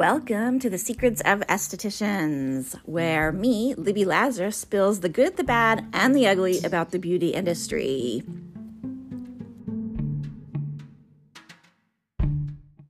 Welcome to the Secrets of Estheticians, where me, Libby Lazarus, spills the good, the bad, and the ugly about the beauty industry.